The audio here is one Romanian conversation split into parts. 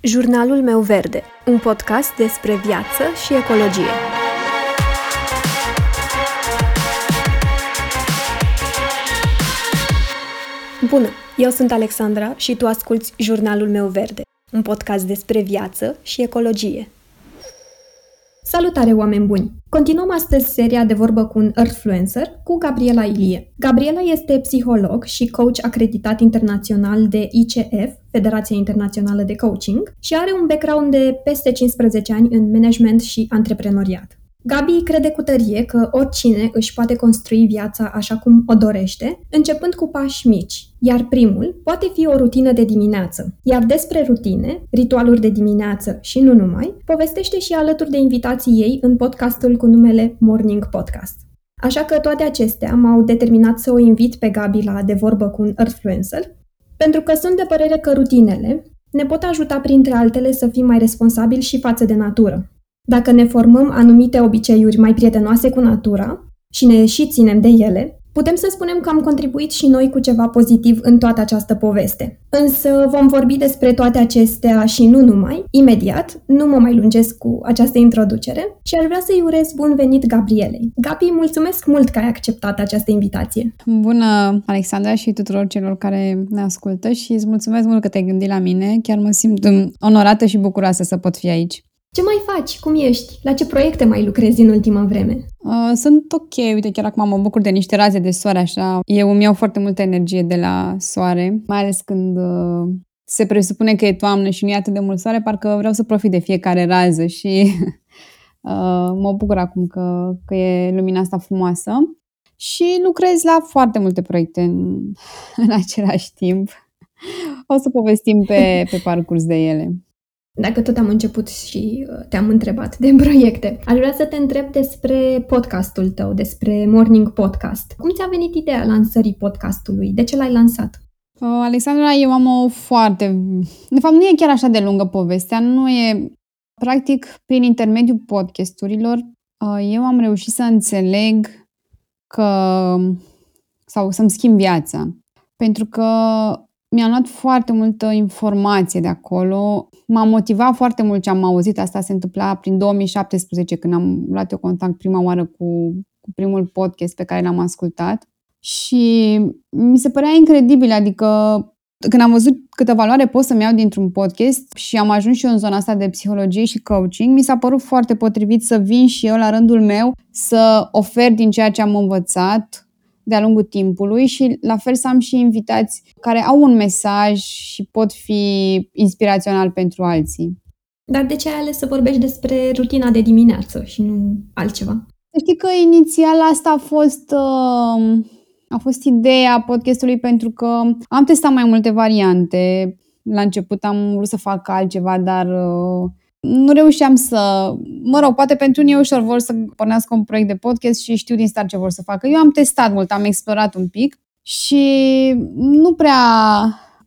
Jurnalul meu verde, un podcast despre viață și ecologie. Bună, eu sunt Alexandra și tu asculți Jurnalul meu verde, un podcast despre viață și ecologie. Salutare, oameni buni! Continuăm astăzi seria de vorbă cu un Earthfluencer cu Gabriela Ilie. Gabriela este psiholog și coach acreditat internațional de ICF, Federația Internațională de Coaching, și are un background de peste 15 ani în management și antreprenoriat. Gabi crede cu tărie că oricine își poate construi viața așa cum o dorește, începând cu pași mici, iar primul poate fi o rutină de dimineață. Iar despre rutine, ritualuri de dimineață și nu numai, povestește și alături de invitații ei în podcastul cu numele Morning Podcast. Așa că toate acestea m-au determinat să o invit pe Gabi la De Vorbă cu un Earthfluencer, pentru că sunt de părere că rutinele ne pot ajuta printre altele să fim mai responsabili și față de natură. Dacă ne formăm anumite obiceiuri mai prietenoase cu natura și ne și ținem de ele, putem să spunem că am contribuit și noi cu ceva pozitiv în toată această poveste. Însă vom vorbi despre toate acestea și nu numai, imediat, nu mă mai lungesc cu această introducere și aș vrea să-i urez bun venit Gabrielei. Gabi, mulțumesc mult că ai acceptat această invitație. Bună, Alexandra, și tuturor celor care ne ascultă și îți mulțumesc mult că te-ai gândit la mine. Chiar mă simt onorată și bucuroasă să pot fi aici. Ce mai faci? Cum ești? La ce proiecte mai lucrezi în ultima vreme? Uh, sunt ok, uite, chiar acum mă bucur de niște raze de soare, așa. Eu îmi iau foarte multă energie de la soare, mai ales când uh, se presupune că e toamnă și nu e atât de mult soare, parcă vreau să profit de fiecare rază și uh, mă bucur acum că, că e lumina asta frumoasă. Și lucrez la foarte multe proiecte în, în același timp. O să povestim pe, pe parcurs de ele dacă tot am început și uh, te-am întrebat de proiecte, aș vrea să te întreb despre podcastul tău, despre Morning Podcast. Cum ți-a venit ideea lansării podcastului? De ce l-ai lansat? Uh, Alexandra, eu am o foarte... De fapt, nu e chiar așa de lungă povestea, nu e... Practic, prin intermediul podcasturilor, uh, eu am reușit să înțeleg că... sau să-mi schimb viața. Pentru că mi-am luat foarte multă informație de acolo. M-a motivat foarte mult ce am auzit. Asta se întâmpla prin 2017, când am luat eu contact prima oară cu, cu primul podcast pe care l-am ascultat. Și mi se părea incredibil, adică când am văzut câtă valoare pot să-mi iau dintr-un podcast și am ajuns și eu în zona asta de psihologie și coaching, mi s-a părut foarte potrivit să vin și eu la rândul meu să ofer din ceea ce am învățat de-a lungul timpului și la fel să am și invitați care au un mesaj și pot fi inspirațional pentru alții. Dar de ce ai ales să vorbești despre rutina de dimineață și nu altceva? Știi că inițial asta a fost, uh, a fost ideea podcastului pentru că am testat mai multe variante. La început am vrut să fac altceva, dar uh, nu reușeam să, mă rog, poate pentru unii ușor vor să pornească un proiect de podcast și știu din start ce vor să facă. Eu am testat mult, am explorat un pic și nu prea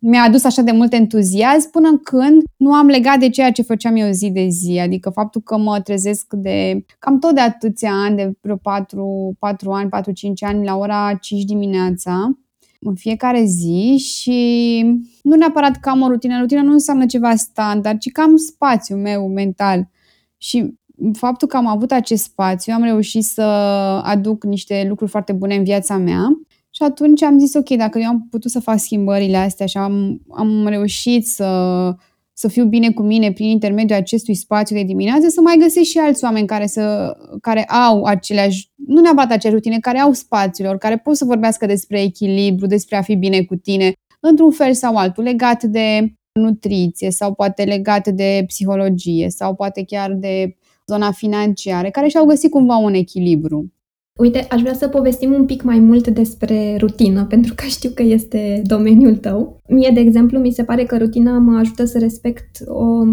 mi-a adus așa de mult entuziasm până când nu am legat de ceea ce făceam eu zi de zi. Adică faptul că mă trezesc de cam tot de atâția ani, de vreo 4, 4 ani, 4-5 ani, la ora 5 dimineața, în fiecare zi și nu neapărat că am o rutină. Rutina nu înseamnă ceva standard, ci că am spațiul meu mental. Și faptul că am avut acest spațiu, am reușit să aduc niște lucruri foarte bune în viața mea și atunci am zis, ok, dacă eu am putut să fac schimbările astea și am, am reușit să să fiu bine cu mine prin intermediul acestui spațiu de dimineață, să mai găsesc și alți oameni care, să, care au aceleași, nu neapărat aceleași rutine, care au spațiilor, care pot să vorbească despre echilibru, despre a fi bine cu tine, într-un fel sau altul, legat de nutriție sau poate legat de psihologie sau poate chiar de zona financiară, care și-au găsit cumva un echilibru. Uite, aș vrea să povestim un pic mai mult despre rutină, pentru că știu că este domeniul tău. Mie, de exemplu, mi se pare că rutina mă ajută să respect o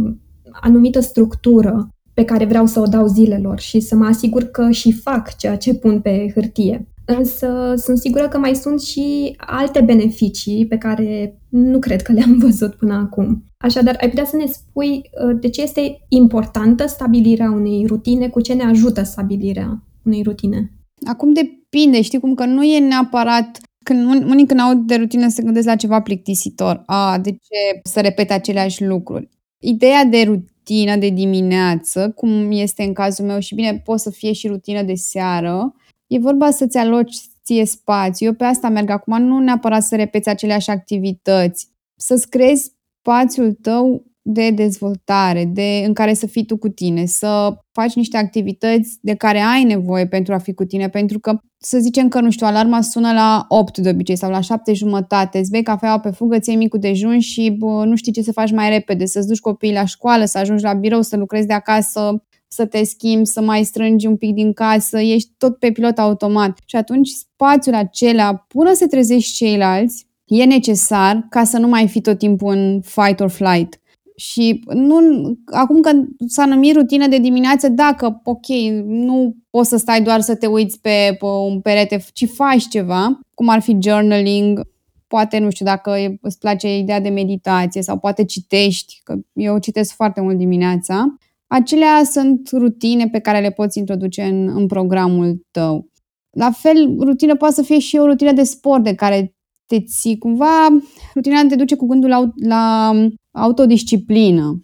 anumită structură pe care vreau să o dau zilelor și să mă asigur că și fac ceea ce pun pe hârtie. Însă sunt sigură că mai sunt și alte beneficii pe care nu cred că le-am văzut până acum. Așadar, ai putea să ne spui uh, de ce este importantă stabilirea unei rutine, cu ce ne ajută stabilirea unei rutine? Acum depinde, știi cum că nu e neapărat când unii când aud de rutină se gândesc la ceva plictisitor. A, de ce să repete aceleași lucruri? Ideea de rutină de dimineață, cum este în cazul meu și bine, poate să fie și rutină de seară, e vorba să-ți aloci ție spațiu. Eu pe asta merg acum, nu neapărat să repeți aceleași activități, să-ți creezi spațiul tău de dezvoltare, de, în care să fii tu cu tine, să faci niște activități de care ai nevoie pentru a fi cu tine, pentru că să zicem că, nu știu, alarma sună la 8 de obicei sau la 7 jumătate, îți bei cafeaua pe fugă, ți micul dejun și bă, nu știi ce să faci mai repede, să-ți duci copiii la școală, să ajungi la birou, să lucrezi de acasă, să te schimbi, să mai strângi un pic din casă, ești tot pe pilot automat. Și atunci spațiul acela, până să trezești ceilalți, e necesar ca să nu mai fi tot timpul în fight or flight. Și nu, acum că s-a numit rutină de dimineață, dacă, ok, nu poți să stai doar să te uiți pe, pe un perete, ci faci ceva, cum ar fi journaling, poate, nu știu, dacă îți place ideea de meditație sau poate citești, că eu citesc foarte mult dimineața, acelea sunt rutine pe care le poți introduce în, în programul tău. La fel, rutină poate să fie și o rutină de sport de care te ții cumva, rutina te duce cu gândul la, la autodisciplină.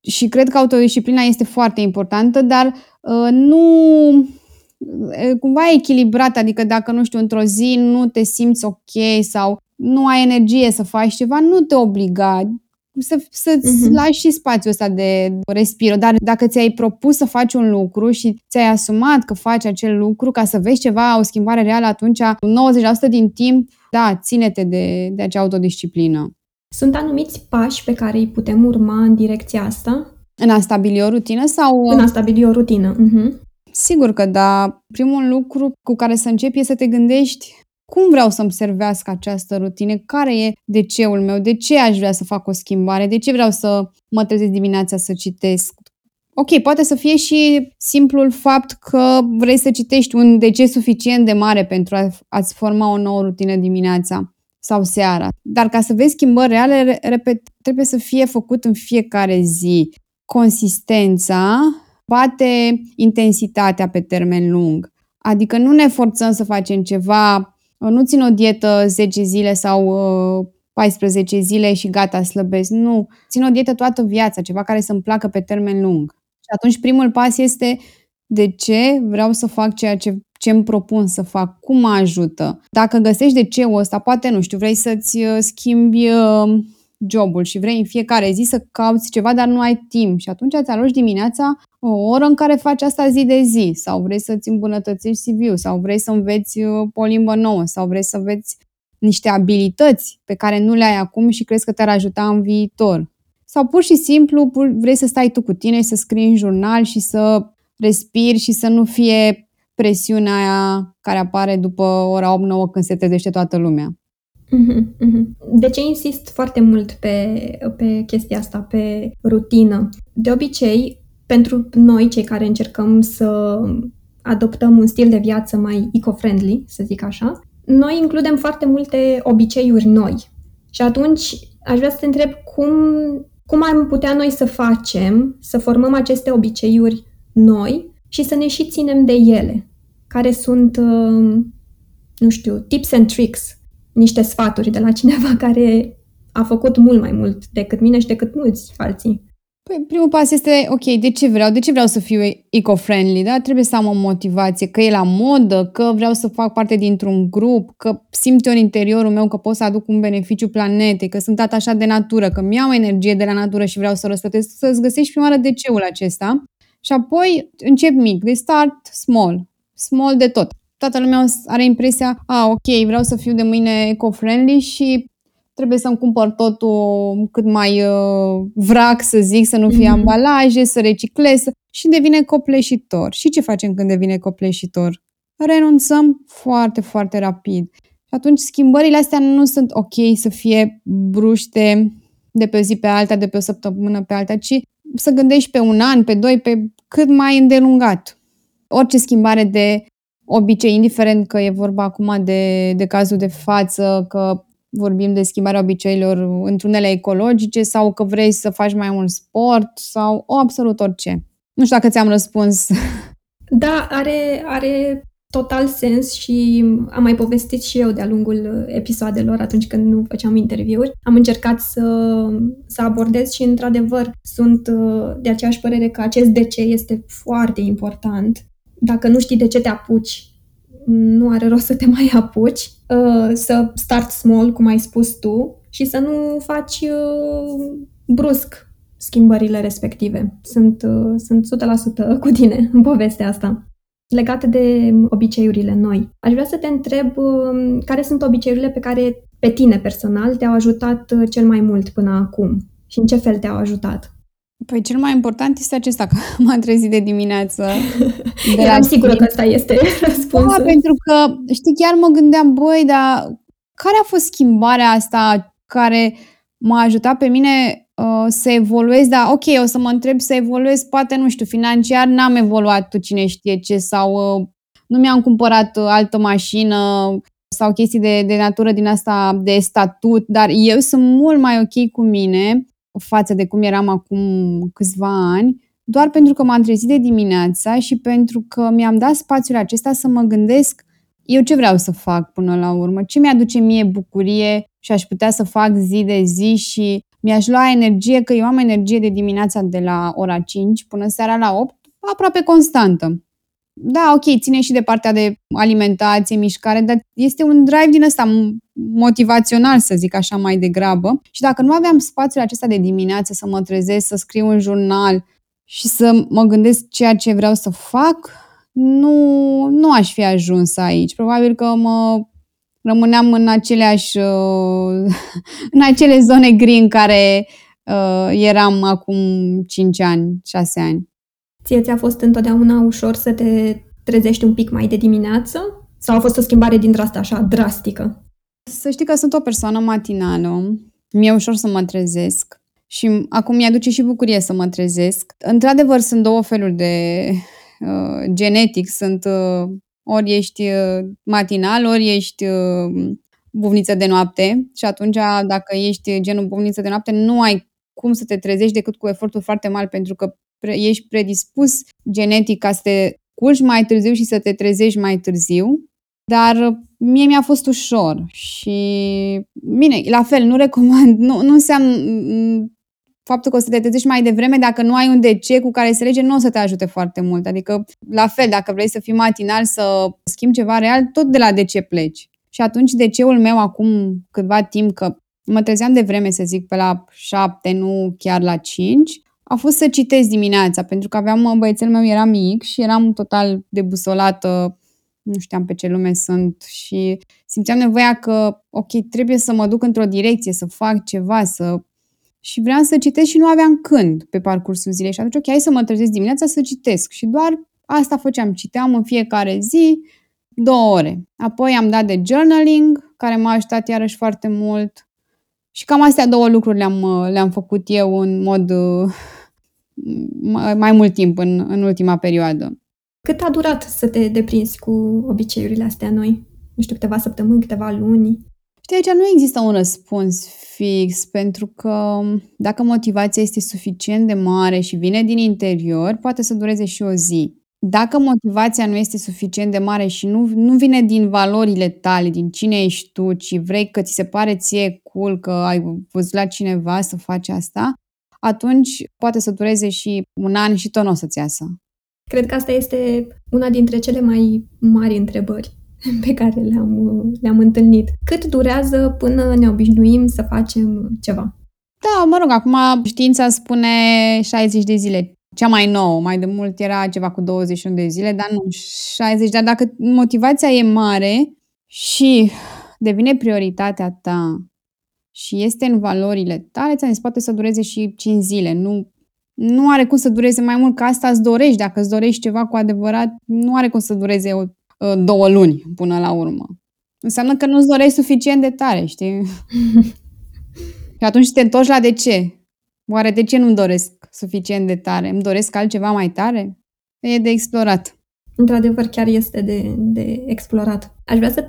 Și cred că autodisciplina este foarte importantă, dar uh, nu uh, cumva echilibrată, adică dacă, nu știu, într-o zi nu te simți ok sau nu ai energie să faci ceva, nu te obliga să, să-ți uh-huh. lași și spațiul ăsta de respiro. Dar dacă ți-ai propus să faci un lucru și ți-ai asumat că faci acel lucru ca să vezi ceva, o schimbare reală, atunci 90% din timp, da, ține-te de, de acea autodisciplină. Sunt anumiți pași pe care îi putem urma în direcția asta? În a stabili o rutină sau... În a stabili o rutină. Uh-huh. Sigur că da. Primul lucru cu care să începi e să te gândești cum vreau să-mi servească această rutină, care e de ceul meu, de ce aș vrea să fac o schimbare, de ce vreau să mă trezesc dimineața să citesc. Ok, poate să fie și simplul fapt că vrei să citești un de ce suficient de mare pentru a, a-ți forma o nouă rutină dimineața sau seara. Dar ca să vezi schimbări reale, repet, trebuie să fie făcut în fiecare zi. Consistența bate intensitatea pe termen lung. Adică nu ne forțăm să facem ceva, nu țin o dietă 10 zile sau 14 zile și gata, slăbesc. Nu, țin o dietă toată viața, ceva care să-mi placă pe termen lung. Și atunci primul pas este de ce vreau să fac ceea ce ce îmi propun să fac, cum mă ajută. Dacă găsești de ce ăsta, poate, nu știu, vrei să-ți uh, schimbi uh, jobul și vrei în fiecare zi să cauți ceva, dar nu ai timp și atunci îți aloci dimineața o oră în care faci asta zi de zi sau vrei să-ți îmbunătățești CV-ul sau vrei să înveți uh, o limbă nouă sau vrei să înveți niște abilități pe care nu le ai acum și crezi că te-ar ajuta în viitor. Sau pur și simplu vrei să stai tu cu tine, să scrii în jurnal și să respiri și să nu fie presiunea aia care apare după ora 8-9 când se trezește toată lumea. Mhm, mhm. De ce insist foarte mult pe, pe chestia asta, pe rutină? De obicei, pentru noi, cei care încercăm să adoptăm un stil de viață mai eco-friendly, să zic așa, noi includem foarte multe obiceiuri noi. Și atunci aș vrea să te întreb cum, cum am putea noi să facem, să formăm aceste obiceiuri noi și să ne și ținem de ele, care sunt, uh, nu știu, tips and tricks, niște sfaturi de la cineva care a făcut mult mai mult decât mine și decât mulți alții. Păi, primul pas este, ok, de ce vreau? De ce vreau să fiu eco-friendly? Da? Trebuie să am o motivație, că e la modă, că vreau să fac parte dintr-un grup, că simt eu în interiorul meu că pot să aduc un beneficiu planetei, că sunt atașat de natură, că mi-au energie de la natură și vreau să răsplătesc, să-ți găsești prima oară de ceul acesta și apoi încep mic, de start small, small de tot. Toată lumea are impresia, a, ok, vreau să fiu de mâine eco-friendly și trebuie să-mi cumpăr totul cât mai uh, vrac, să zic, să nu fie mm-hmm. ambalaje, să reciclez și devine copleșitor. Și ce facem când devine copleșitor? Renunțăm foarte, foarte rapid. Și atunci schimbările astea nu sunt ok să fie bruște de pe o zi pe alta, de pe o săptămână pe alta, ci să gândești pe un an, pe doi, pe cât mai îndelungat. Orice schimbare de obicei, indiferent că e vorba acum de, de cazul de față, că vorbim de schimbarea obiceiilor într-unele ecologice sau că vrei să faci mai mult sport sau o absolut orice. Nu știu dacă ți-am răspuns. Da, are, are total sens și am mai povestit și eu de-a lungul episoadelor atunci când nu făceam interviuri. Am încercat să, să abordez și, într-adevăr, sunt uh, de aceeași părere că acest de ce este foarte important. Dacă nu știi de ce te apuci, nu are rost să te mai apuci, uh, să start small, cum ai spus tu, și să nu faci uh, brusc schimbările respective. Sunt, sunt 100% cu tine în povestea asta legate de obiceiurile noi. Aș vrea să te întreb um, care sunt obiceiurile pe care pe tine personal te-au ajutat uh, cel mai mult până acum și în ce fel te-au ajutat? Păi cel mai important este acesta, că m-am trezit de dimineață. De Eram sigură că ăsta este răspunsul. Da, pentru că, știi, chiar mă gândeam, băi, dar care a fost schimbarea asta care m-a ajutat pe mine uh, să evoluez, dar ok, o să mă întreb să evoluez, poate, nu știu, financiar n-am evoluat tu cine știe ce sau uh, nu mi-am cumpărat uh, altă mașină sau chestii de, de natură din asta de statut, dar eu sunt mult mai ok cu mine față de cum eram acum câțiva ani, doar pentru că m-am trezit de dimineața și pentru că mi-am dat spațiul acesta să mă gândesc eu ce vreau să fac până la urmă, ce mi-aduce mie bucurie și aș putea să fac zi de zi și mi-aș lua energie, că eu am energie de dimineața de la ora 5 până seara la 8, aproape constantă. Da, ok, ține și de partea de alimentație, mișcare, dar este un drive din ăsta motivațional, să zic așa, mai degrabă. Și dacă nu aveam spațiul acesta de dimineață să mă trezesc, să scriu un jurnal și să mă gândesc ceea ce vreau să fac, nu, nu aș fi ajuns aici. Probabil că mă rămâneam în aceleași, uh, în acele zone gri în care uh, eram acum 5 ani, 6 ani. Ție ți-a fost întotdeauna ușor să te trezești un pic mai de dimineață? Sau a fost o schimbare dintre asta așa drastică? Să știi că sunt o persoană matinală. Mi-e ușor să mă trezesc. Și acum mi-aduce și bucurie să mă trezesc. Într-adevăr, sunt două feluri de uh, genetic. Sunt uh, ori ești uh, matinal, ori ești uh, buvniță de noapte și atunci dacă ești genul buvniță de noapte nu ai cum să te trezești decât cu eforturi foarte mari pentru că ești predispus genetic ca să te culci mai târziu și să te trezești mai târziu, dar mie mi-a fost ușor și bine, la fel, nu recomand, nu, nu înseamnă faptul că o să te trezești mai devreme, dacă nu ai un DC cu care să lege, nu o să te ajute foarte mult. Adică, la fel, dacă vrei să fii matinal, să schimbi ceva real, tot de la DC pleci. Și atunci DC-ul meu acum câtva timp, că mă trezeam de vreme, să zic, pe la 7, nu chiar la 5, a fost să citesc dimineața, pentru că aveam, băiețel meu era mic și eram total debusolată, nu știam pe ce lume sunt și simțeam nevoia că, ok, trebuie să mă duc într-o direcție, să fac ceva, să și vreau să citesc și nu aveam când pe parcursul zilei. Și atunci, ok, hai să mă trezesc dimineața să citesc. Și doar asta făceam, citeam în fiecare zi două ore. Apoi am dat de journaling, care m-a ajutat iarăși foarte mult. Și cam astea două lucruri le-am, le-am făcut eu în mod mai mult timp în, în ultima perioadă. Cât a durat să te deprinzi cu obiceiurile astea noi? Nu știu, câteva săptămâni, câteva luni? Știi, aici nu există un răspuns fix, pentru că dacă motivația este suficient de mare și vine din interior, poate să dureze și o zi. Dacă motivația nu este suficient de mare și nu, nu vine din valorile tale, din cine ești tu, ci vrei că ți se pare ție cool că ai văzut la cineva să faci asta, atunci poate să dureze și un an și tot nu o să-ți iasă. Cred că asta este una dintre cele mai mari întrebări pe care le-am, le-am întâlnit. Cât durează până ne obișnuim să facem ceva? Da, mă rog, acum știința spune 60 de zile. Cea mai nouă, mai de mult era ceva cu 21 de zile, dar nu 60. Dar dacă motivația e mare și devine prioritatea ta și este în valorile tale, ți-am zis, poate să dureze și 5 zile. Nu, nu are cum să dureze mai mult, că asta îți dorești. Dacă îți dorești ceva cu adevărat, nu are cum să dureze o Uh, două luni până la urmă. Înseamnă că nu-ți dorești suficient de tare, știi? și atunci te întorci la de ce. Oare de ce nu-mi doresc suficient de tare? Îmi doresc altceva mai tare? E de explorat. Într-adevăr, chiar este de, de explorat. Aș vrea să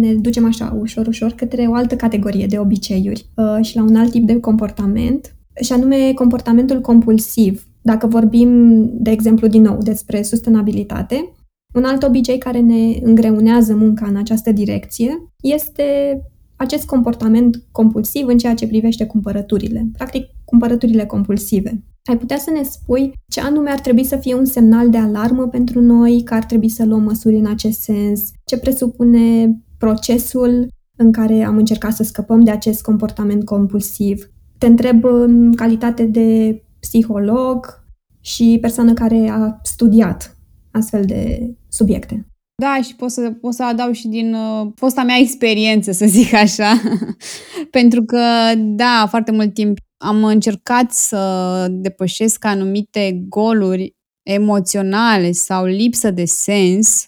ne ducem așa ușor, ușor către o altă categorie de obiceiuri uh, și la un alt tip de comportament, și anume comportamentul compulsiv. Dacă vorbim, de exemplu, din nou despre sustenabilitate, Un alt obicei care ne îngreunează munca în această direcție este acest comportament compulsiv în ceea ce privește cumpărăturile. Practic, cumpărăturile compulsive. Ai putea să ne spui ce anume ar trebui să fie un semnal de alarmă pentru noi, că ar trebui să luăm măsuri în acest sens, ce presupune procesul în care am încercat să scăpăm de acest comportament compulsiv. Te întreb în calitate de psiholog și persoană care a studiat astfel de subiecte. Da, și pot să, pot să adaug și din uh, fosta mea experiență, să zic așa. Pentru că, da, foarte mult timp am încercat să depășesc anumite goluri emoționale sau lipsă de sens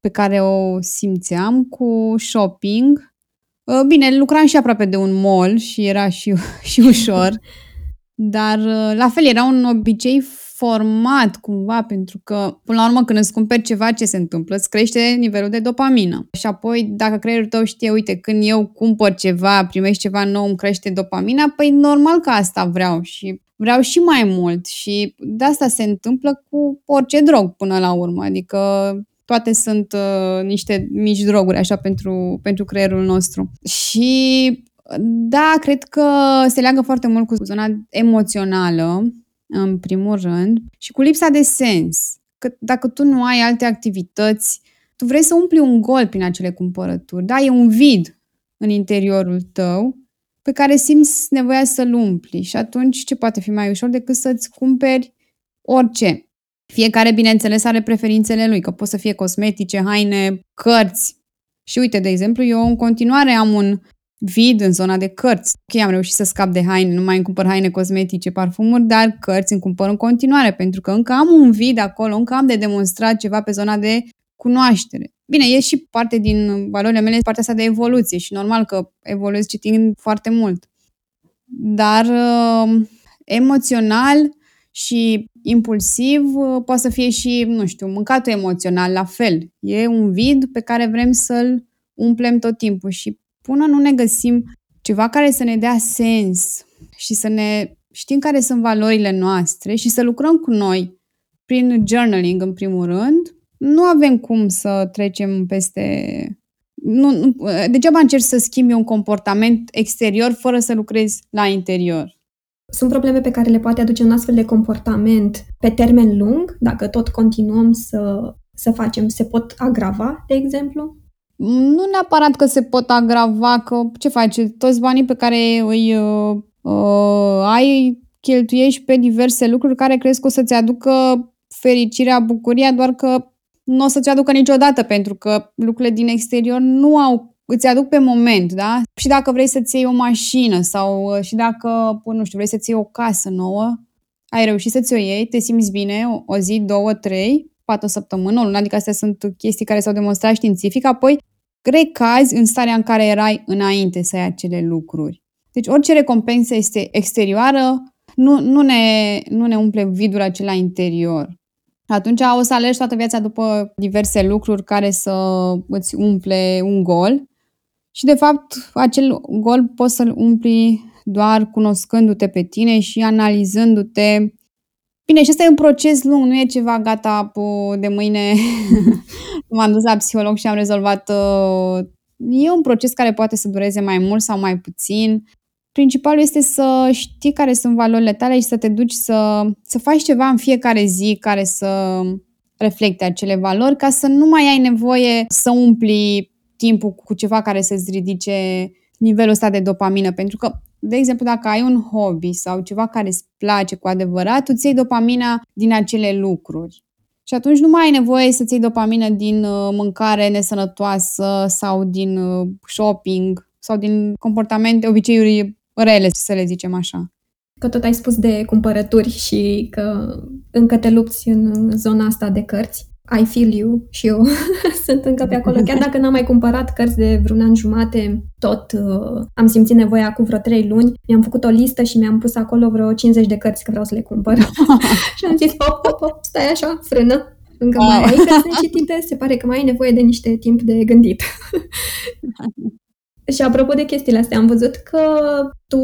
pe care o simțeam cu shopping. Uh, bine, lucram și aproape de un mall și era și, și ușor, dar uh, la fel era un obicei format cumva, pentru că, până la urmă, când îți cumperi ceva, ce se întâmplă? Îți crește nivelul de dopamină. Și apoi, dacă creierul tău știe, uite, când eu cumpăr ceva, primești ceva nou, îmi crește dopamina, păi normal că asta vreau și vreau și mai mult. Și de asta se întâmplă cu orice drog până la urmă. Adică toate sunt uh, niște mici droguri așa pentru, pentru creierul nostru. Și da, cred că se leagă foarte mult cu zona emoțională în primul rând, și cu lipsa de sens. Că dacă tu nu ai alte activități, tu vrei să umpli un gol prin acele cumpărături. Da, e un vid în interiorul tău pe care simți nevoia să-l umpli și atunci ce poate fi mai ușor decât să-ți cumperi orice. Fiecare, bineînțeles, are preferințele lui, că pot să fie cosmetice, haine, cărți. Și uite, de exemplu, eu în continuare am un vid în zona de cărți. Ok, am reușit să scap de haine, nu mai îmi cumpăr haine cosmetice, parfumuri, dar cărți îmi cumpăr în continuare, pentru că încă am un vid acolo, încă am de demonstrat ceva pe zona de cunoaștere. Bine, e și parte din valorile mele, partea asta de evoluție și normal că evoluez citind foarte mult. Dar uh, emoțional și impulsiv uh, poate să fie și, nu știu, mâncatul emoțional la fel. E un vid pe care vrem să-l umplem tot timpul și până nu ne găsim ceva care să ne dea sens și să ne știm care sunt valorile noastre și să lucrăm cu noi prin journaling în primul rând, nu avem cum să trecem peste... Nu, nu, degeaba încerci să schimbi un comportament exterior fără să lucrezi la interior. Sunt probleme pe care le poate aduce un astfel de comportament pe termen lung, dacă tot continuăm să, să facem, se pot agrava, de exemplu? Nu neapărat că se pot agrava, că ce faci, toți banii pe care îi uh, uh, ai cheltuiești pe diverse lucruri care crezi că o să-ți aducă fericirea, bucuria, doar că nu o să-ți aducă niciodată, pentru că lucrurile din exterior nu au, îți aduc pe moment, da? Și dacă vrei să-ți iei o mașină sau uh, și dacă, nu știu, vrei să-ți iei o casă nouă, ai reușit să-ți o iei, te simți bine o, o zi, două, trei, poate o săptămână, o lună, adică astea sunt chestii care s-au demonstrat științific, apoi recazi în starea în care erai înainte să ai acele lucruri. Deci orice recompensă este exterioară, nu, nu, ne, nu ne umple vidul acela interior. Atunci o să alegi toată viața după diverse lucruri care să îți umple un gol și de fapt acel gol poți să-l umpli doar cunoscându-te pe tine și analizându-te Bine, și ăsta e un proces lung, nu e ceva gata de mâine. M-am dus la psiholog și am rezolvat. Uh, e un proces care poate să dureze mai mult sau mai puțin. Principalul este să știi care sunt valorile tale și să te duci să, să faci ceva în fiecare zi care să reflecte acele valori ca să nu mai ai nevoie să umpli timpul cu ceva care să-ți ridice nivelul ăsta de dopamină, pentru că de exemplu, dacă ai un hobby sau ceva care îți place cu adevărat, tu ți iei dopamina din acele lucruri. Și atunci nu mai ai nevoie să-ți iei dopamină din uh, mâncare nesănătoasă sau din uh, shopping sau din comportamente, obiceiuri rele, să le zicem așa. Că tot ai spus de cumpărături și că încă te lupți în zona asta de cărți. I feel you și eu sunt încă pe acolo. Chiar dacă n-am mai cumpărat cărți de vreun an jumate, tot uh, am simțit nevoia cu vreo trei luni. Mi-am făcut o listă și mi-am pus acolo vreo 50 de cărți că vreau să le cumpăr. și am zis, hop, hop, hop, stai așa, frână. Încă mai ai cărți necitite? Se pare că mai ai nevoie de niște timp de gândit. Și apropo de chestiile astea, am văzut că tu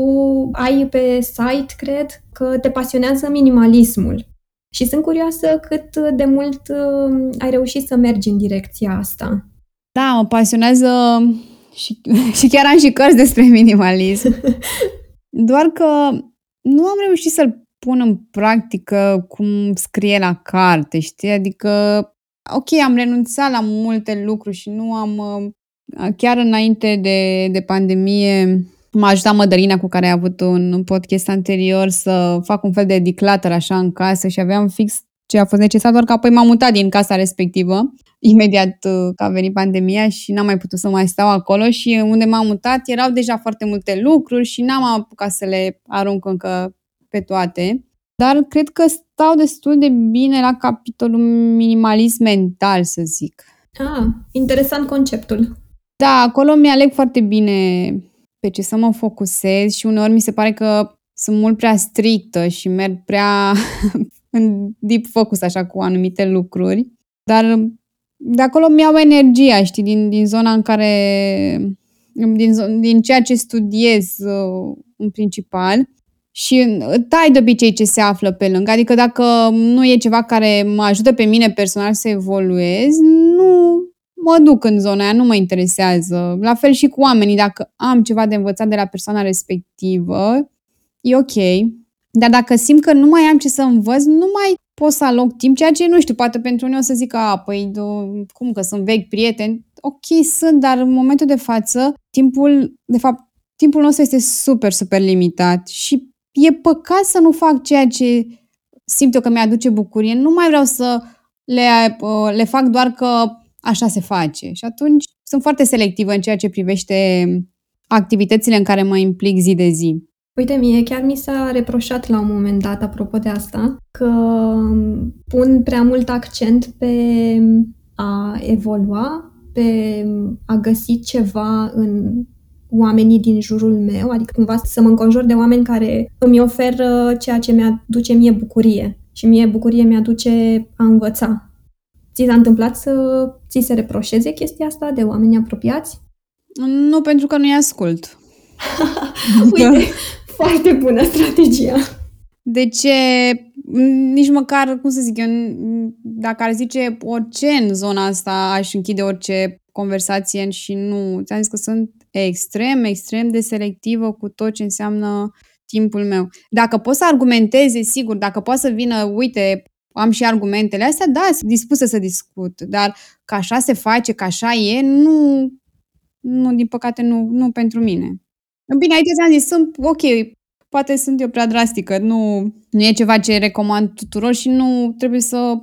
ai pe site, cred, că te pasionează minimalismul. Și sunt curioasă cât de mult uh, ai reușit să mergi în direcția asta. Da, mă pasionează și, și chiar am și cărți despre minimalism. Doar că nu am reușit să-l pun în practică cum scrie la carte, știi? Adică, ok, am renunțat la multe lucruri și nu am... Uh, chiar înainte de, de pandemie m-a ajutat Mădălina cu care a avut un podcast anterior să fac un fel de declutter așa în casă și aveam fix ce a fost necesar, doar că apoi m-am mutat din casa respectivă, imediat uh, că a venit pandemia și n-am mai putut să mai stau acolo și unde m-am mutat erau deja foarte multe lucruri și n-am apucat să le arunc încă pe toate. Dar cred că stau destul de bine la capitolul minimalism mental, să zic. Ah, interesant conceptul. Da, acolo mi-aleg foarte bine pe ce să mă focusez și uneori mi se pare că sunt mult prea strictă și merg prea în deep focus așa cu anumite lucruri. Dar de acolo mi-au energia, știi, din, din zona în care din, din ceea ce studiez uh, în principal și tai de obicei ce se află pe lângă. Adică dacă nu e ceva care mă ajută pe mine personal să evoluez, nu mă duc în zona aia, nu mă interesează. La fel și cu oamenii, dacă am ceva de învățat de la persoana respectivă, e ok. Dar dacă simt că nu mai am ce să învăț, nu mai pot să aloc timp, ceea ce nu știu, poate pentru unii o să zic, a, păi, cum că sunt vechi prieteni? Ok, sunt, dar în momentul de față, timpul, de fapt, timpul nostru este super, super limitat și e păcat să nu fac ceea ce simt eu că mi-aduce bucurie. Nu mai vreau să le, uh, le fac doar că așa se face. Și atunci sunt foarte selectivă în ceea ce privește activitățile în care mă implic zi de zi. Uite, mie chiar mi s-a reproșat la un moment dat, apropo de asta, că pun prea mult accent pe a evolua, pe a găsi ceva în oamenii din jurul meu, adică cumva să mă înconjur de oameni care îmi oferă ceea ce mi-aduce mie bucurie. Și mie bucurie mi-aduce a învăța. Ți s-a întâmplat să ți se reproșeze chestia asta de oameni apropiați? Nu, pentru că nu-i ascult. Uite, foarte bună strategia. De ce nici măcar, cum să zic eu, dacă ar zice orice în zona asta, aș închide orice conversație și nu. Ți-am zis că sunt extrem, extrem de selectivă cu tot ce înseamnă timpul meu. Dacă pot să argumenteze, sigur, dacă poate să vină, uite, am și argumentele astea, da, sunt dispusă să discut, dar că așa se face, că așa e, nu, nu din păcate, nu, nu pentru mine. Bine, aici ți-am zis, sunt ok, poate sunt eu prea drastică, nu, nu e ceva ce recomand tuturor și nu trebuie să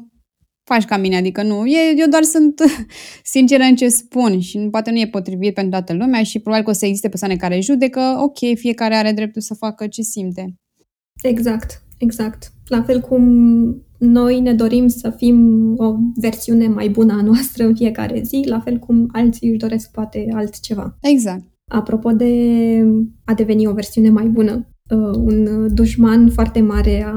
faci ca mine, adică nu, e, eu doar sunt sinceră în ce spun și poate nu e potrivit pentru toată lumea și probabil că o să existe persoane care judecă, ok, fiecare are dreptul să facă ce simte. Exact, exact. La fel cum noi ne dorim să fim o versiune mai bună a noastră în fiecare zi, la fel cum alții își doresc poate altceva. Exact. Apropo de a deveni o versiune mai bună, uh, un dușman foarte mare a,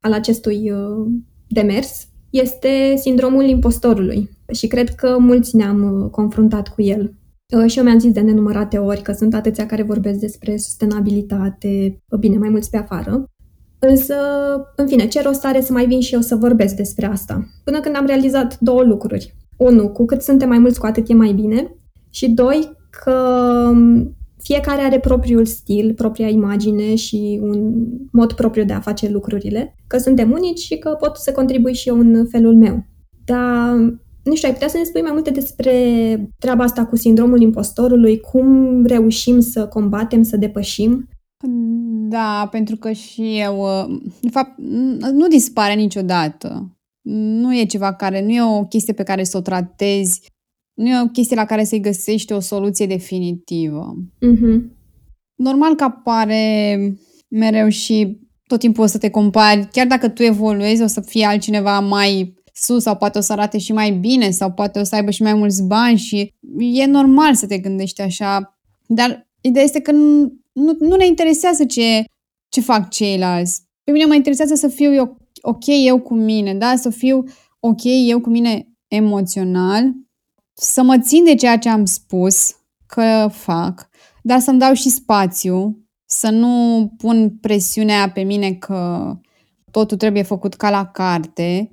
al acestui uh, demers este sindromul impostorului și cred că mulți ne-am uh, confruntat cu el. Și eu mi-am zis de nenumărate ori că sunt atâția care vorbesc despre sustenabilitate, bine, mai mulți pe afară, Însă, în fine, ce rost are să mai vin și eu să vorbesc despre asta? Până când am realizat două lucruri. Unu, cu cât suntem mai mulți, cu atât e mai bine. Și doi, că fiecare are propriul stil, propria imagine și un mod propriu de a face lucrurile, că suntem unici și că pot să contribui și eu în felul meu. Dar, nu știu, ai putea să ne spui mai multe despre treaba asta cu sindromul impostorului, cum reușim să combatem, să depășim? Da, pentru că și eu, uh, de fapt, nu dispare niciodată. Nu e ceva care, nu e o chestie pe care să o tratezi, nu e o chestie la care să-i găsești o soluție definitivă. Mm-hmm. Normal că apare mereu și tot timpul o să te compari, chiar dacă tu evoluezi, o să fie altcineva mai sus sau poate o să arate și mai bine sau poate o să aibă și mai mulți bani și e normal să te gândești așa, dar ideea este că nu, nu ne interesează ce, ce fac ceilalți. Pe mine mă interesează să fiu eu ok eu cu mine, da? Să fiu ok eu cu mine emoțional, să mă țin de ceea ce am spus că fac, dar să-mi dau și spațiu, să nu pun presiunea pe mine că totul trebuie făcut ca la carte,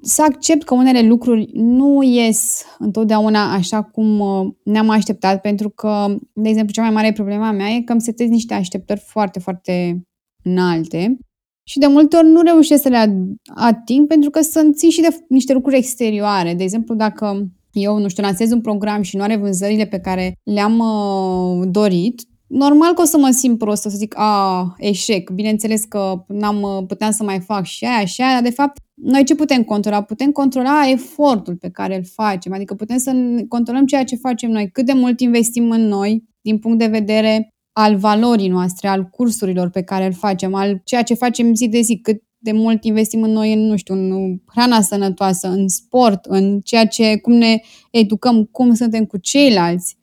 să accept că unele lucruri nu ies întotdeauna așa cum uh, ne-am așteptat, pentru că, de exemplu, cea mai mare problema mea e că îmi setez niște așteptări foarte, foarte înalte și de multe ori nu reușesc să le ating pentru că sunt țin și de niște lucruri exterioare. De exemplu, dacă eu, nu știu, lansez un program și nu are vânzările pe care le-am uh, dorit, normal că o să mă simt prost, o să zic, a, eșec. Bineînțeles că n-am, uh, puteam să mai fac și aia și aia, dar de fapt, noi ce putem controla? Putem controla efortul pe care îl facem, adică putem să controlăm ceea ce facem noi, cât de mult investim în noi din punct de vedere al valorii noastre, al cursurilor pe care îl facem, al ceea ce facem zi de zi, cât de mult investim în noi, în, nu știu, în hrana sănătoasă, în sport, în ceea ce, cum ne educăm, cum suntem cu ceilalți.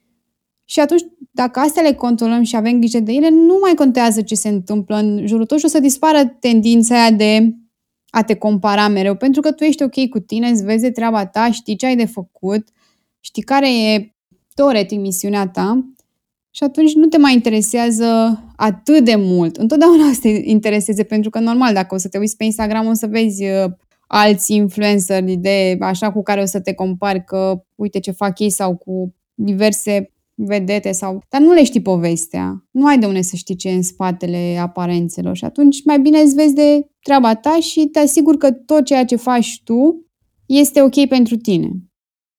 Și atunci, dacă astea le controlăm și avem grijă de ele, nu mai contează ce se întâmplă în jurul tău și o să dispară tendința aia de a te compara mereu, pentru că tu ești ok cu tine, îți vezi de treaba ta, știi ce ai de făcut, știi care e teoretic misiunea ta și atunci nu te mai interesează atât de mult. Întotdeauna o să te intereseze, pentru că normal, dacă o să te uiți pe Instagram, o să vezi uh, alți influenceri de așa cu care o să te compari că uite ce fac ei sau cu diverse vedete sau... Dar nu le știi povestea. Nu ai de unde să știi ce e în spatele aparențelor și atunci mai bine îți vezi de treaba ta și te asiguri că tot ceea ce faci tu este ok pentru tine.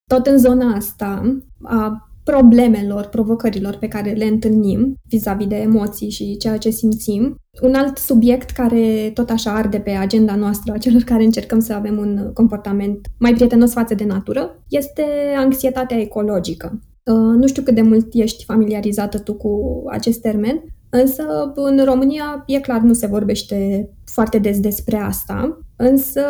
Tot în zona asta a problemelor, provocărilor pe care le întâlnim vis-a-vis de emoții și ceea ce simțim. Un alt subiect care tot așa arde pe agenda noastră a celor care încercăm să avem un comportament mai prietenos față de natură este anxietatea ecologică. Uh, nu știu cât de mult ești familiarizată tu cu acest termen, însă în România e clar nu se vorbește foarte des despre asta, însă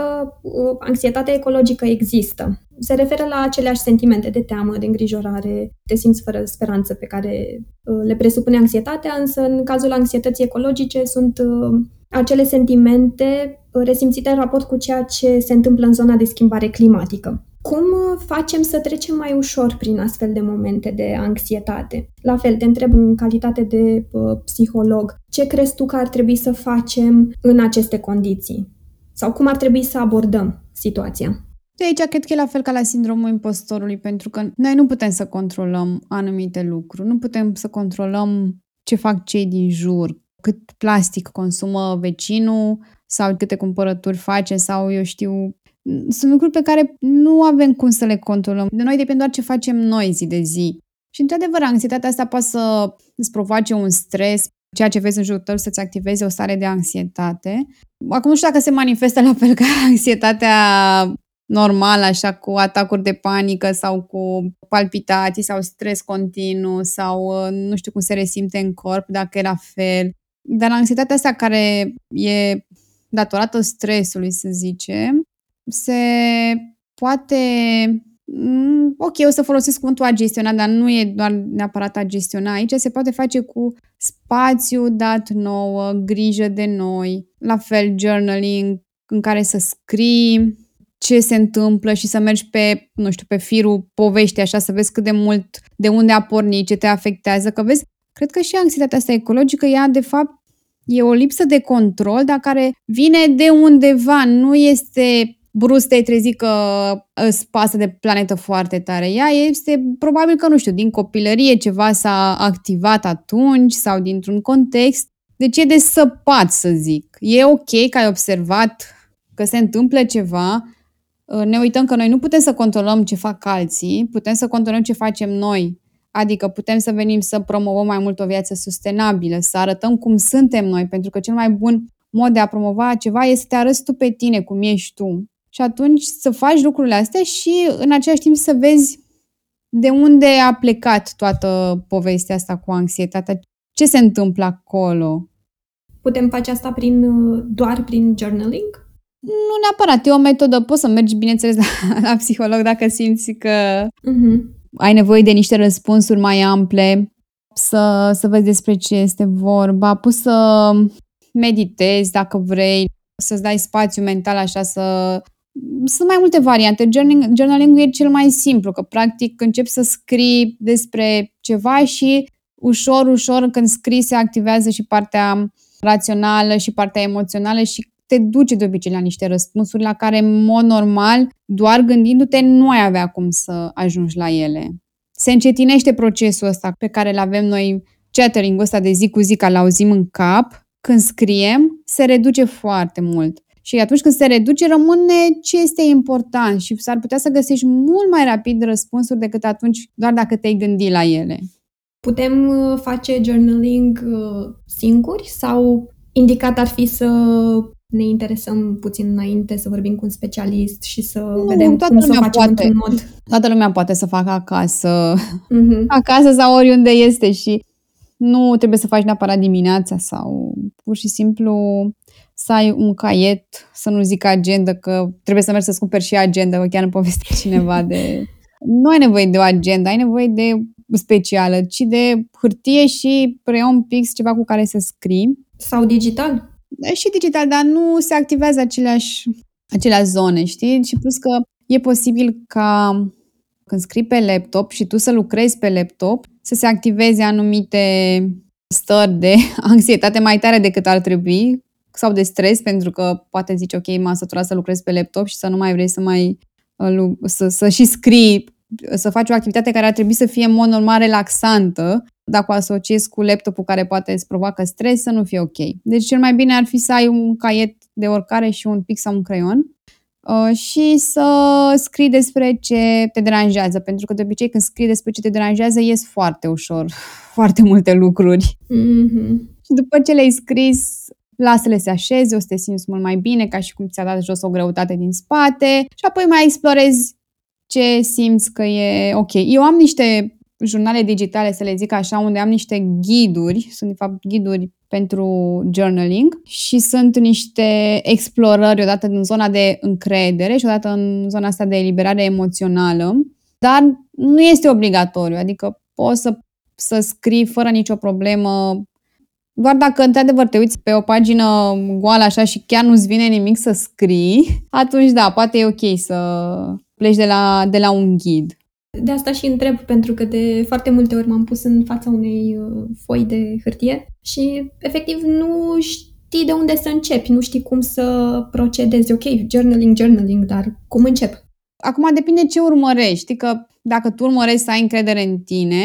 uh, anxietatea ecologică există se referă la aceleași sentimente de teamă, de îngrijorare, te simți fără speranță pe care uh, le presupune anxietatea, însă în cazul anxietății ecologice sunt uh, acele sentimente uh, resimțite în raport cu ceea ce se întâmplă în zona de schimbare climatică. Cum facem să trecem mai ușor prin astfel de momente de anxietate? La fel, te întreb în calitate de uh, psiholog, ce crezi tu că ar trebui să facem în aceste condiții? Sau cum ar trebui să abordăm situația? De aici cred că e la fel ca la sindromul impostorului, pentru că noi nu putem să controlăm anumite lucruri, nu putem să controlăm ce fac cei din jur, cât plastic consumă vecinul sau câte cumpărături face sau eu știu sunt lucruri pe care nu avem cum să le controlăm. De noi depinde doar ce facem noi zi de zi. Și, într-adevăr, anxietatea asta poate să îți provoace un stres, ceea ce vezi în jurul tău să-ți activeze o stare de anxietate. Acum nu știu dacă se manifestă la fel ca anxietatea normal, așa, cu atacuri de panică sau cu palpitații sau stres continuu sau uh, nu știu cum se resimte în corp, dacă e la fel. Dar anxietatea asta care e datorată stresului, să zicem, se poate mm, ok, o să folosesc cuvântul a gestiona, dar nu e doar neapărat a gestiona. Aici se poate face cu spațiu dat nouă, grijă de noi, la fel journaling, în care să scrii ce se întâmplă și să mergi pe, nu știu, pe firul poveștii, așa, să vezi cât de mult, de unde a pornit, ce te afectează, că vezi, cred că și anxietatea asta ecologică, ea, de fapt, e o lipsă de control, dar care vine de undeva, nu este brusc te-ai trezit că îți pasă de planetă foarte tare. Ea este probabil că, nu știu, din copilărie ceva s-a activat atunci sau dintr-un context. Deci e de săpat, să zic. E ok că ai observat că se întâmplă ceva, Uh, ne uităm că noi nu putem să controlăm ce fac alții, putem să controlăm ce facem noi. Adică putem să venim să promovăm mai mult o viață sustenabilă, să arătăm cum suntem noi, pentru că cel mai bun mod de a promova ceva este să te arăți tu pe tine, cum ești tu. Și atunci să faci lucrurile astea și în același timp să vezi de unde a plecat toată povestea asta cu anxietatea, ce se întâmplă acolo. Putem face asta prin, uh, doar prin journaling? Nu neapărat, e o metodă, poți să mergi, bineînțeles, la, la psiholog dacă simți că uh-huh. ai nevoie de niște răspunsuri mai ample, să, să vezi despre ce este vorba, poți să meditezi dacă vrei, să-ți dai spațiu mental așa să... Sunt mai multe variante. Journaling, journaling e cel mai simplu, că practic începi să scrii despre ceva și ușor, ușor, când scrii se activează și partea rațională și partea emoțională și te duce de obicei la niște răspunsuri la care, în mod normal, doar gândindu-te, nu ai avea cum să ajungi la ele. Se încetinește procesul ăsta pe care îl avem noi, chattering-ul ăsta de zi cu zi, care l-auzim în cap, când scriem, se reduce foarte mult. Și atunci când se reduce, rămâne ce este important și s-ar putea să găsești mult mai rapid răspunsuri decât atunci doar dacă te-ai gândit la ele. Putem uh, face journaling uh, singuri sau indicat ar fi să ne interesăm puțin înainte, să vorbim cu un specialist și să nu, vedem cum să o facem poate. într-un mod. Toată lumea poate să facă acasă, uh-huh. acasă sau oriunde este și nu trebuie să faci neapărat dimineața sau pur și simplu să ai un caiet, să nu zic agenda, că trebuie să mergi să-ți cumperi și agenda, că chiar îmi povestea cineva de... Nu ai nevoie de o agenda, ai nevoie de specială, ci de hârtie și preion pix, ceva cu care să scrii. Sau digital? Da, și digital, dar nu se activează aceleași, aceleași zone, știi? Și plus că e posibil ca când scrii pe laptop și tu să lucrezi pe laptop, să se activeze anumite stări de anxietate mai tare decât ar trebui sau de stres, pentru că poate zici, ok, m-am săturat să lucrez pe laptop și să nu mai vrei să mai uh, să, să și scrii, să faci o activitate care ar trebui să fie în mod normal relaxantă, dacă o asociezi cu laptopul care poate îți provoacă stres, să nu fie ok. Deci cel mai bine ar fi să ai un caiet de oricare și un pix sau un creion uh, și să scrii despre ce te deranjează, pentru că de obicei când scrii despre ce te deranjează ies foarte ușor, foarte multe lucruri. Mm-hmm. Și după ce le-ai scris, lasă-le să așeze, o să te simți mult mai bine, ca și cum ți-a dat jos o greutate din spate. Și apoi mai explorezi ce simți că e ok. Eu am niște jurnale digitale, să le zic așa, unde am niște ghiduri, sunt de fapt ghiduri pentru journaling. Și sunt niște explorări odată în zona de încredere și odată în zona asta de eliberare emoțională, dar nu este obligatoriu, adică poți să, să scrii fără nicio problemă doar dacă într-adevăr te uiți pe o pagină goală așa și chiar nu-ți vine nimic să scrii, atunci da, poate e ok să pleci de la, de la un ghid. De asta și întreb, pentru că de foarte multe ori m-am pus în fața unei uh, foi de hârtie și efectiv nu știi de unde să începi, nu știi cum să procedezi. Ok, journaling, journaling, dar cum încep? Acum depinde ce urmărești. că dacă tu urmărești să ai încredere în tine,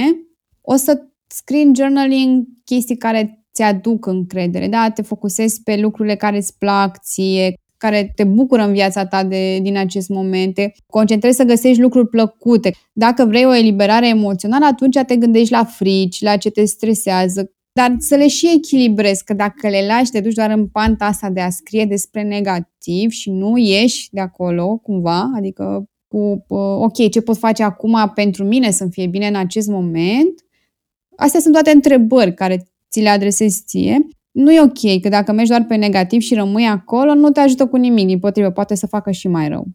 o să scrii în journaling chestii care ți-aduc încredere, da? Te focusezi pe lucrurile care îți plac ție, care te bucură în viața ta de, din acest moment, te concentrezi să găsești lucruri plăcute. Dacă vrei o eliberare emoțională, atunci te gândești la frici, la ce te stresează, dar să le și echilibrezi, că dacă le lași, te duci doar în panta asta de a scrie despre negativ și nu ieși de acolo cumva, adică cu, ok, ce pot face acum pentru mine să fie bine în acest moment, astea sunt toate întrebări care ți le adresezi ție, nu e ok, că dacă mergi doar pe negativ și rămâi acolo, nu te ajută cu nimic, din potrivă, poate să facă și mai rău.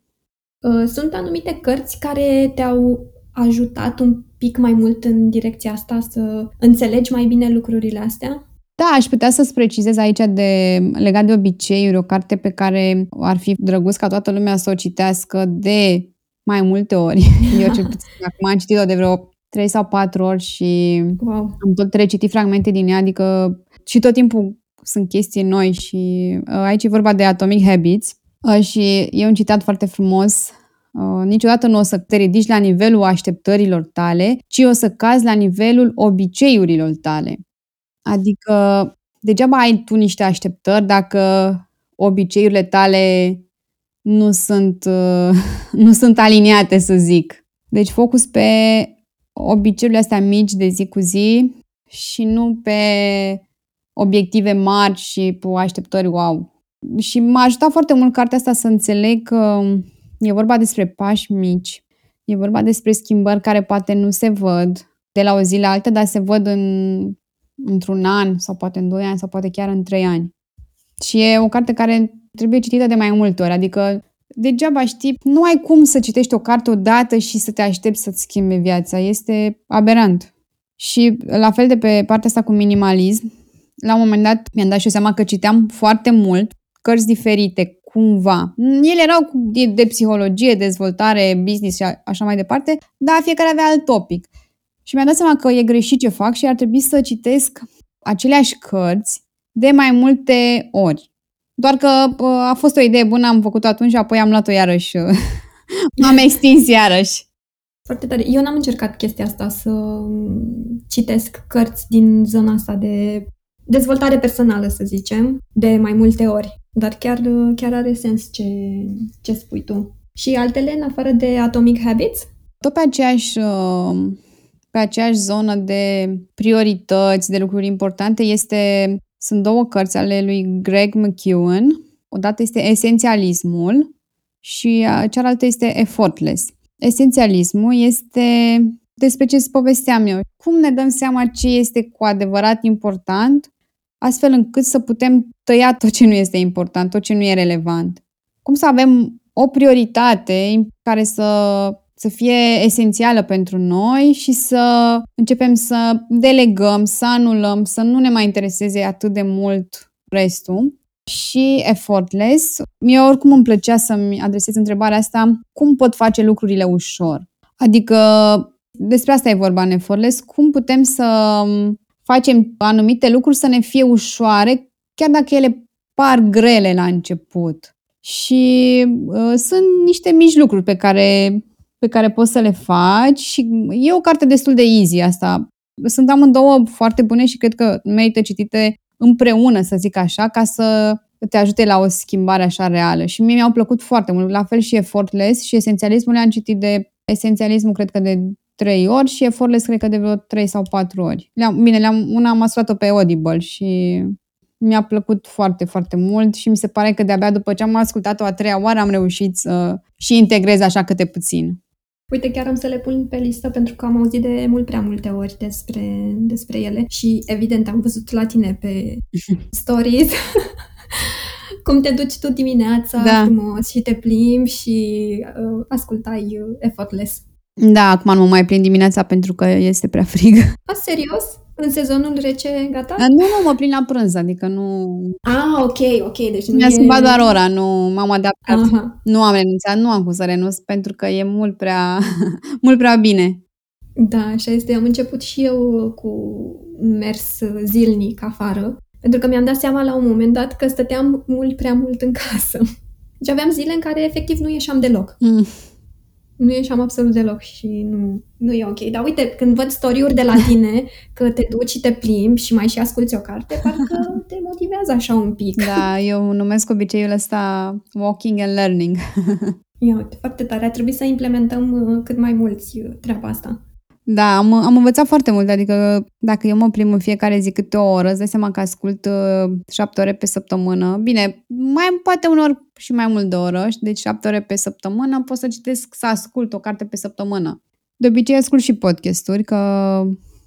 Uh, sunt anumite cărți care te-au ajutat un pic mai mult în direcția asta, să înțelegi mai bine lucrurile astea? Da, aș putea să-ți precizez aici de legat de obiceiuri, o carte pe care ar fi drăguț ca toată lumea să o citească de mai multe ori. Eu cel puțin acum am citit-o de vreo 3 sau 4 ori și wow. am tot recitit fragmente din ea, adică și tot timpul sunt chestii noi și uh, aici e vorba de Atomic Habits uh, și e un citat foarte frumos Uh, niciodată nu o să te ridici la nivelul așteptărilor tale, ci o să cazi la nivelul obiceiurilor tale. Adică degeaba ai tu niște așteptări dacă obiceiurile tale nu sunt, uh, nu sunt aliniate, să zic. Deci focus pe obiceiurile astea mici de zi cu zi și nu pe obiective mari și pe așteptări wow. Și m-a ajutat foarte mult cartea asta să înțeleg că e vorba despre pași mici, e vorba despre schimbări care poate nu se văd de la o zi la alta, dar se văd în, într-un an sau poate în doi ani sau poate chiar în trei ani. Și e o carte care trebuie citită de mai multe ori, adică degeaba știi, nu ai cum să citești o carte odată și să te aștepți să-ți schimbe viața. Este aberant. Și la fel de pe partea asta cu minimalism, la un moment dat mi-am dat și eu seama că citeam foarte mult cărți diferite, cumva. Ele erau de, de psihologie, dezvoltare, business și așa mai departe, dar fiecare avea alt topic. Și mi-am dat seama că e greșit ce fac și ar trebui să citesc aceleași cărți de mai multe ori. Doar că a fost o idee bună, am făcut-o atunci, apoi am luat-o iarăși. M-am extins iarăși. Foarte tare. Eu n-am încercat chestia asta să citesc cărți din zona asta de dezvoltare personală, să zicem, de mai multe ori. Dar chiar, chiar are sens ce, ce spui tu. Și altele, în afară de Atomic Habits? Tot pe aceeași, uh, pe aceeași zonă de priorități, de lucruri importante, este, sunt două cărți ale lui Greg McEwen. Odată este Esențialismul și uh, cealaltă este Effortless. Esențialismul este despre ce îți povesteam eu. Cum ne dăm seama ce este cu adevărat important, astfel încât să putem tăia tot ce nu este important, tot ce nu e relevant. Cum să avem o prioritate care să, să fie esențială pentru noi și să începem să delegăm, să anulăm, să nu ne mai intereseze atât de mult restul și effortless. Mie oricum îmi plăcea să-mi adresez întrebarea asta, cum pot face lucrurile ușor? Adică despre asta e vorba în effortless, cum putem să facem anumite lucruri să ne fie ușoare, chiar dacă ele par grele la început. Și uh, sunt niște mici lucruri pe care, pe care poți să le faci și e o carte destul de easy asta. Sunt amândouă foarte bune și cred că merită citite împreună, să zic așa, ca să te ajute la o schimbare așa reală. Și mie mi-au plăcut foarte mult, la fel și Effortless și Esențialismul le-am citit de Esențialismul cred că de trei ori și Effortless cred că de vreo trei sau patru ori. Le-am, bine, le-am, una am ascultat-o pe Audible și mi-a plăcut foarte, foarte mult și mi se pare că de-abia după ce am ascultat-o a treia oară am reușit să și integrez așa câte puțin. Uite, chiar am să le pun pe listă pentru că am auzit de mult prea multe ori despre, despre ele și evident am văzut la tine pe stories cum te duci tu dimineața da. frumos și te plimbi și uh, ascultai uh, effortless. Da, acum nu mai plin dimineața pentru că este prea frig. A, serios? În sezonul rece gata? Nu, nu, mă plin la prânz, adică nu... Ah, ok, ok, deci nu Mi-a e... schimbat doar ora, nu m-am adaptat. Aha. Nu am renunțat, nu am cum să renunț pentru că e mult prea, mult prea bine. Da, așa este. Am început și eu cu mers zilnic afară, pentru că mi-am dat seama la un moment dat că stăteam mult prea mult în casă. Deci aveam zile în care efectiv nu ieșeam deloc. Mm nu ieșeam absolut deloc și nu, nu e ok. Dar uite, când văd story de la tine, că te duci și te plimbi și mai și asculti o carte, parcă te motivează așa un pic. Da, eu numesc obiceiul ăsta walking and learning. Ia uite, foarte tare. Ar trebui să implementăm uh, cât mai mulți uh, treaba asta. Da, am, am învățat foarte mult, adică dacă eu mă plimb în fiecare zi câte o oră, îți dai seama că ascult uh, șapte ore pe săptămână. Bine, mai poate unor și mai mult de oră, deci șapte ore pe săptămână, pot să citesc, să ascult o carte pe săptămână. De obicei ascult și podcasturi, că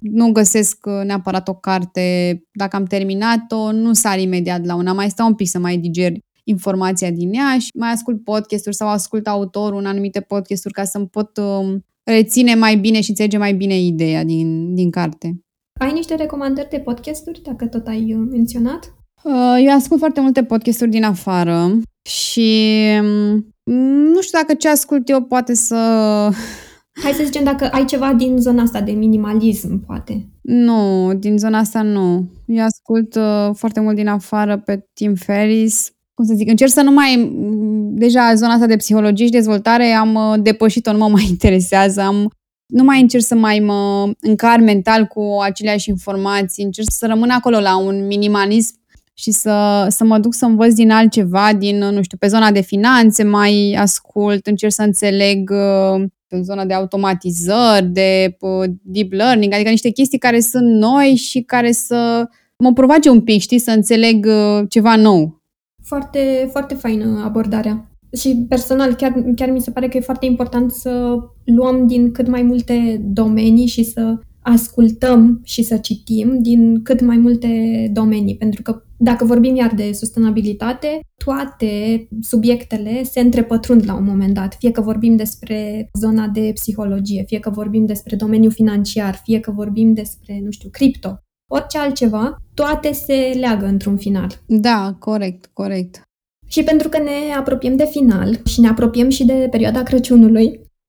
nu găsesc uh, neapărat o carte, dacă am terminat-o, nu sar imediat la una, mai stau un pic să mai diger informația din ea și mai ascult podcasturi sau ascult autorul în anumite podcasturi ca să-mi pot uh, reține mai bine și înțelege mai bine ideea din, din carte. Ai niște recomandări de podcasturi, dacă tot ai uh, menționat? Uh, eu ascult foarte multe podcasturi din afară și mm, nu știu dacă ce ascult eu poate să... Hai să zicem dacă ai ceva din zona asta de minimalism, poate. Nu, din zona asta nu. Eu ascult uh, foarte mult din afară pe Tim Ferris, cum să zic, încerc să nu mai, deja zona asta de psihologie și dezvoltare am uh, depășit-o, nu mă mai interesează, am, nu mai încerc să mai mă încar mental cu aceleași informații, încerc să rămân acolo la un minimalism și să, să mă duc să învăț din altceva, din, nu știu, pe zona de finanțe mai ascult, încerc să înțeleg uh, în zona de automatizări, de uh, deep learning, adică niște chestii care sunt noi și care să mă provoace un pic, știi, să înțeleg ceva nou. Foarte, foarte faină abordarea. Și personal, chiar, chiar mi se pare că e foarte important să luăm din cât mai multe domenii și să ascultăm și să citim din cât mai multe domenii, pentru că dacă vorbim iar de sustenabilitate, toate subiectele se întrepătrund la un moment dat, fie că vorbim despre zona de psihologie, fie că vorbim despre domeniul financiar, fie că vorbim despre, nu știu, cripto orice altceva, toate se leagă într-un final. Da, corect, corect. Și pentru că ne apropiem de final și ne apropiem și de perioada Crăciunului,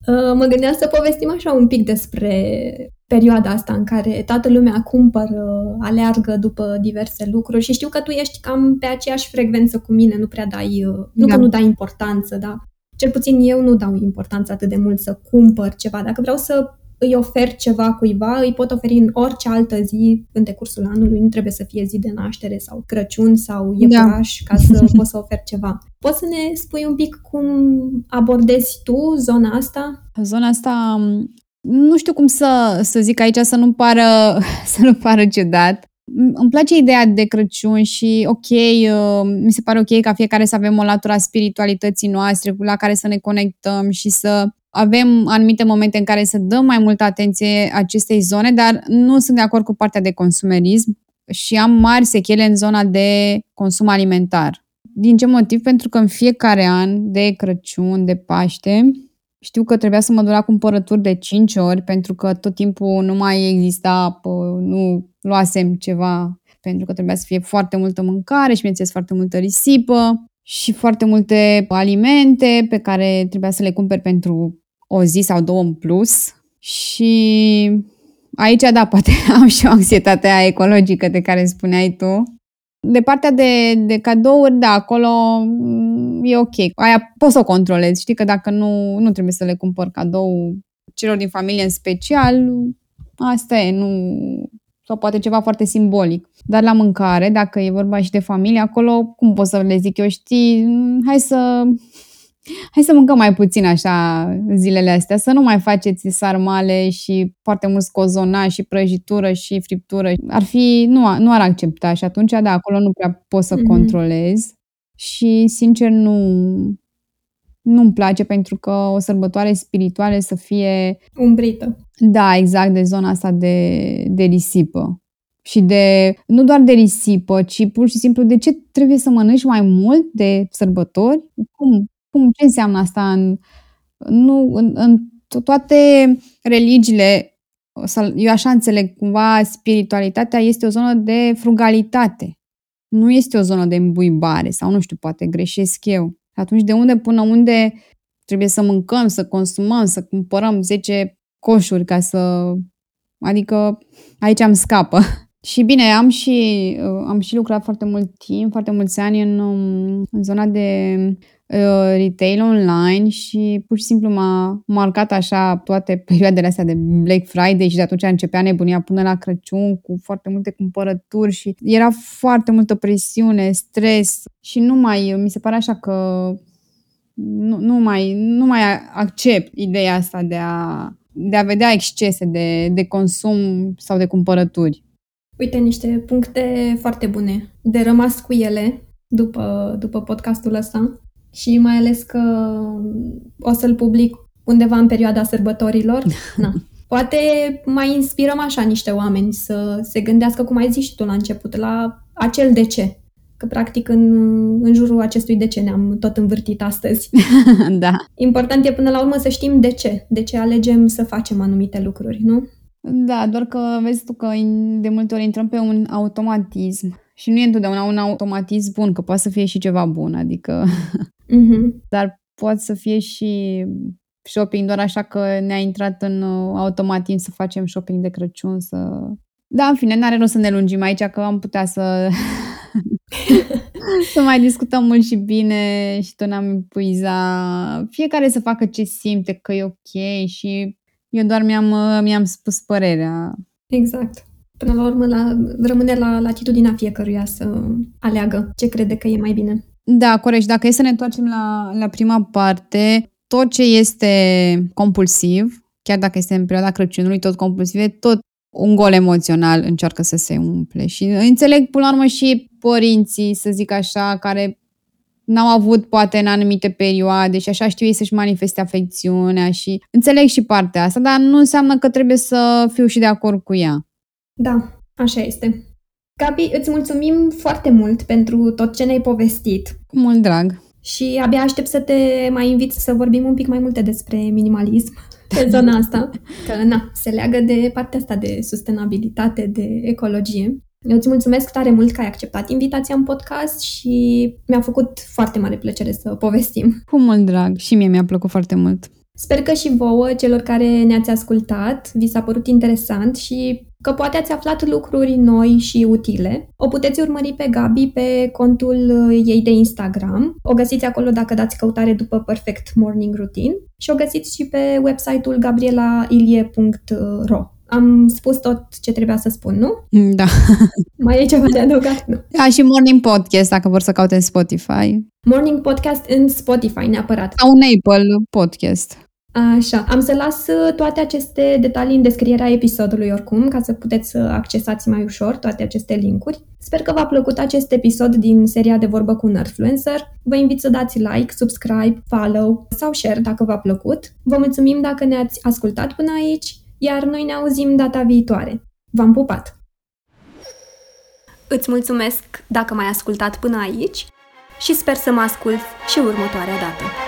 uh, mă gândeam să povestim așa un pic despre perioada asta în care toată lumea cumpără, aleargă după diverse lucruri și știu că tu ești cam pe aceeași frecvență cu mine, nu prea dai, nu da. că nu dai importanță, da. Cel puțin eu nu dau importanță atât de mult să cumpăr ceva. Dacă vreau să îi ofer ceva cuiva, îi pot oferi în orice altă zi în decursul anului, nu trebuie să fie zi de naștere sau Crăciun sau iepuraș da. ca să poți să oferi ceva. Poți să ne spui un pic cum abordezi tu zona asta? Zona asta nu știu cum să, să zic aici să nu pară, să nu pară ciudat. Îmi place ideea de Crăciun și ok, uh, mi se pare ok ca fiecare să avem o latură a spiritualității noastre la care să ne conectăm și să avem anumite momente în care să dăm mai multă atenție acestei zone, dar nu sunt de acord cu partea de consumerism și am mari sechele în zona de consum alimentar. Din ce motiv? Pentru că în fiecare an de Crăciun, de Paște, știu că trebuia să mă duc la cumpărături de 5 ori pentru că tot timpul nu mai exista, nu luasem ceva pentru că trebuia să fie foarte multă mâncare și, bineînțeles, foarte multă risipă și foarte multe alimente pe care trebuia să le cumperi pentru o zi sau două în plus. Și aici, da, poate am și o anxietate ecologică de care spuneai tu. De partea de, de cadouri, da, acolo mm, e ok. Aia poți să o controlezi. Știi că dacă nu, nu trebuie să le cumpăr cadou celor din familie în special, asta e, nu... Sau poate ceva foarte simbolic. Dar la mâncare, dacă e vorba și de familie, acolo, cum pot să le zic eu, știi, mm, hai să hai să mâncăm mai puțin așa zilele astea, să nu mai faceți sarmale și foarte mult cozonaci și prăjitură și friptură. Ar fi, nu, nu ar accepta și atunci, da, acolo nu prea poți să mm-hmm. controlezi și, sincer, nu, nu-mi place pentru că o sărbătoare spirituală să fie... Umbrită. Da, exact, de zona asta de, de risipă. Și de, nu doar de risipă, ci pur și simplu de ce trebuie să mănânci mai mult de sărbători? Cum? Cum, ce înseamnă asta în, nu, în, în toate religiile, sau eu așa înțeleg cumva, spiritualitatea este o zonă de frugalitate. Nu este o zonă de îmbuibare sau nu știu, poate greșesc eu. Atunci de unde până unde trebuie să mâncăm, să consumăm, să cumpărăm 10 coșuri ca să... Adică aici am scapă. Și bine, am și, am și lucrat foarte mult timp, foarte mulți ani în, în zona de Uh, retail online și pur și simplu m-a marcat așa toate perioadele astea de Black Friday și de atunci începea nebunia până la Crăciun cu foarte multe cumpărături și era foarte multă presiune, stres și nu mai, mi se pare așa că nu, nu, mai, nu mai accept ideea asta de a, de a vedea excese de, de consum sau de cumpărături. Uite, niște puncte foarte bune de rămas cu ele după, după podcastul ăsta și mai ales că o să-l public undeva în perioada sărbătorilor. Na. Poate mai inspirăm așa niște oameni să se gândească, cum ai zis și tu la început, la acel de ce. Că, practic, în, în jurul acestui de ce ne-am tot învârtit astăzi. da. Important e până la urmă să știm de ce. De ce alegem să facem anumite lucruri, nu? Da, doar că vezi tu că de multe ori intrăm pe un automatism și nu e întotdeauna un automatism bun, că poate să fie și ceva bun, adică... Mm-hmm. Dar poate să fie și shopping doar așa că ne-a intrat în uh, automatism să facem shopping de Crăciun, să... Da, în fine, n-are rost să ne lungim aici, că am putea să... să mai discutăm mult și bine și tot ne-am epuiza. Fiecare să facă ce simte că e ok și eu doar mi-am, uh, mi-am spus părerea. Exact. Până la urmă, la, rămâne la latitudinea fiecăruia să aleagă ce crede că e mai bine. Da, corect. Și dacă e să ne întoarcem la, la prima parte, tot ce este compulsiv, chiar dacă este în perioada Crăciunului, tot compulsiv, tot un gol emoțional încearcă să se umple. Și înțeleg, până la urmă, și părinții, să zic așa, care n-au avut poate în anumite perioade și așa știu ei să-și manifeste afecțiunea și înțeleg și partea asta, dar nu înseamnă că trebuie să fiu și de acord cu ea. Da, așa este. Gabi, îți mulțumim foarte mult pentru tot ce ne-ai povestit. Cu mult drag. Și abia aștept să te mai invit să vorbim un pic mai multe despre minimalism pe zona asta, că na, se leagă de partea asta de sustenabilitate, de ecologie. Eu îți mulțumesc tare mult că ai acceptat invitația în podcast și mi-a făcut foarte mare plăcere să povestim. Cu mult drag și mie mi-a plăcut foarte mult. Sper că și vouă, celor care ne-ați ascultat, vi s-a părut interesant și că poate ați aflat lucruri noi și utile. O puteți urmări pe Gabi pe contul ei de Instagram. O găsiți acolo dacă dați căutare după Perfect Morning Routine și o găsiți și pe website-ul gabrielailie.ro. Am spus tot ce trebuia să spun, nu? Da. Mai e ceva de adăugat? Nu. Da, și Morning Podcast, dacă vor să caute în Spotify. Morning Podcast în Spotify, neapărat. Sau un Apple Podcast. Așa, am să las uh, toate aceste detalii în descrierea episodului oricum, ca să puteți să accesați mai ușor toate aceste linkuri. Sper că v-a plăcut acest episod din seria de vorbă cu un influencer. Vă invit să dați like, subscribe, follow sau share dacă v-a plăcut. Vă mulțumim dacă ne-ați ascultat până aici, iar noi ne auzim data viitoare. V-am pupat! Îți mulțumesc dacă m-ai ascultat până aici și sper să mă ascult și următoarea dată.